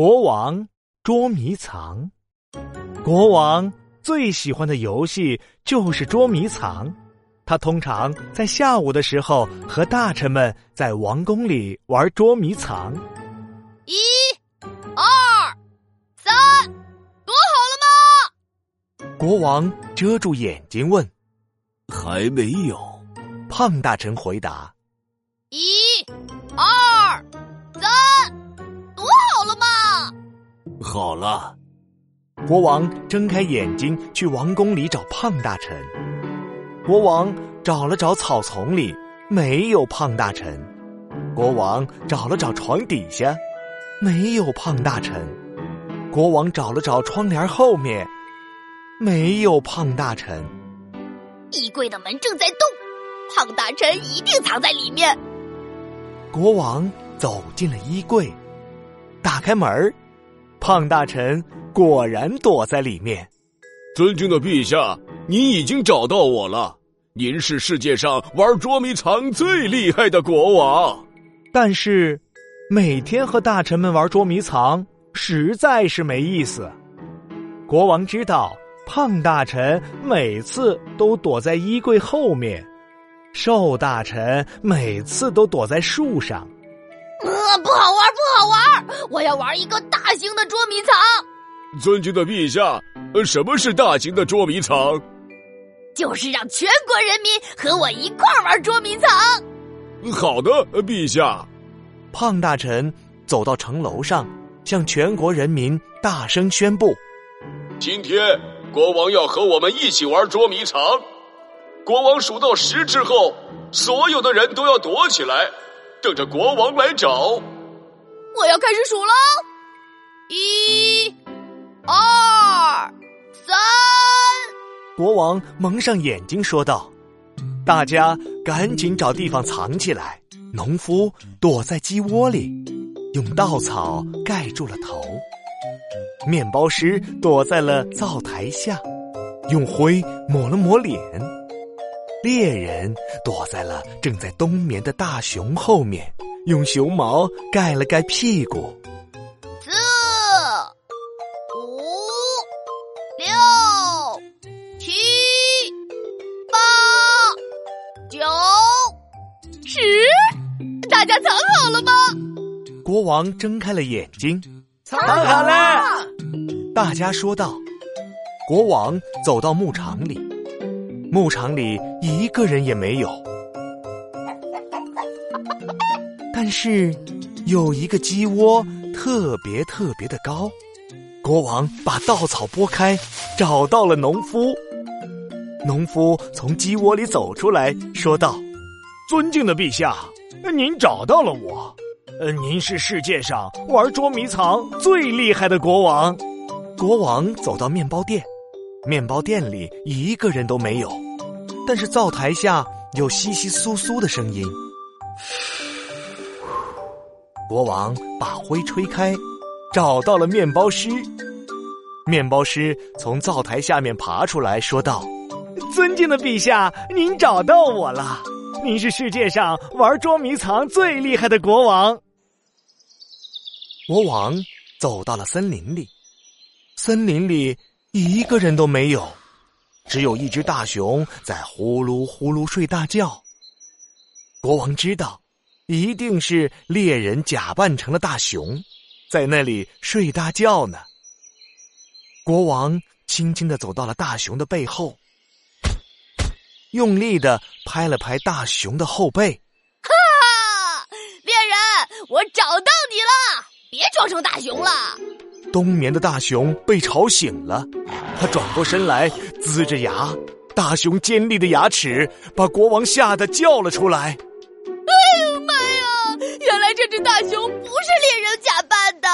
国王捉迷藏。国王最喜欢的游戏就是捉迷藏。他通常在下午的时候和大臣们在王宫里玩捉迷藏。一、二、三，躲好了吗？国王遮住眼睛问：“还没有。”胖大臣回答：“一、二、三，躲好了吗？”好了。国王睁开眼睛去王宫里找胖大臣。国王找了找草丛里，没有胖大臣；国王找了找床底下，没有胖大臣；国王找了找窗帘后面，没有胖大臣。衣柜的门正在动，胖大臣一定藏在里面。国王走进了衣柜，打开门胖大臣果然躲在里面。尊敬的陛下，您已经找到我了。您是世界上玩捉迷藏最厉害的国王。但是，每天和大臣们玩捉迷藏实在是没意思。国王知道胖大臣每次都躲在衣柜后面，瘦大臣每次都躲在树上。呃，不好玩，不好玩！我要玩一个大型的捉迷藏。尊敬的陛下，什么是大型的捉迷藏？就是让全国人民和我一块玩捉迷藏。好的，陛下。胖大臣走到城楼上，向全国人民大声宣布：今天国王要和我们一起玩捉迷藏。国王数到十之后，所有的人都要躲起来，等着国王来找。我要开始数喽，一、二、三。国王蒙上眼睛说道：“大家赶紧找地方藏起来。”农夫躲在鸡窝里，用稻草盖住了头；面包师躲在了灶台下，用灰抹了抹脸；猎人躲在了正在冬眠的大熊后面，用熊毛盖了盖屁股。四、五、六、七、八、九、十。大家藏好了吗？国王睁开了眼睛，藏好了。大家说道。国王走到牧场里，牧场里一个人也没有。但是有一个鸡窝特别特别的高。国王把稻草拨开，找到了农夫。农夫从鸡窝里走出来说道：“尊敬的陛下。”您找到了我，呃，您是世界上玩捉迷藏最厉害的国王。国王走到面包店，面包店里一个人都没有，但是灶台下有窸窸窣窣的声音。国王把灰吹开，找到了面包师。面包师从灶台下面爬出来说道：“尊敬的陛下，您找到我了。”您是世界上玩捉迷藏最厉害的国王。国王走到了森林里，森林里一个人都没有，只有一只大熊在呼噜呼噜睡大觉。国王知道，一定是猎人假扮成了大熊，在那里睡大觉呢。国王轻轻的走到了大熊的背后。用力的拍了拍大熊的后背，哈！猎人，我找到你了！别装成大熊了。冬眠的大熊被吵醒了，他转过身来，呲着牙。大熊尖利的牙齿把国王吓得叫了出来。哎呦妈呀！原来这只大熊不是猎人假扮的。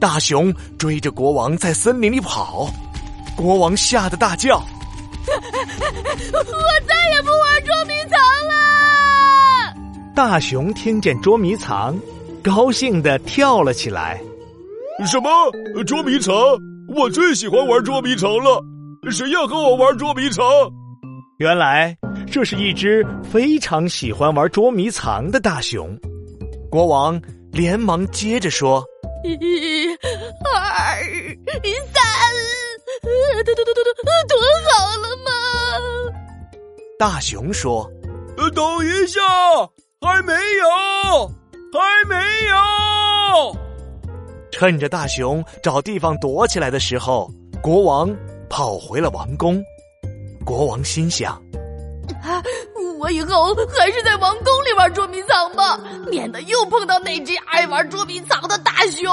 大熊追着国王在森林里跑，国王吓得大叫。我再也不玩捉迷藏了。大熊听见捉迷藏，高兴的跳了起来。什么捉迷藏？我最喜欢玩捉迷藏了。谁要和我玩捉迷藏？原来这是一只非常喜欢玩捉迷藏的大熊。国王连忙接着说：“一、二、三，躲躲躲躲躲，躲好了吗？大熊说：“等一下，还没有，还没有。”趁着大熊找地方躲起来的时候，国王跑回了王宫。国王心想：“啊，我以后还是在王宫里玩捉迷藏吧，免得又碰到那只爱玩捉迷藏的大熊。”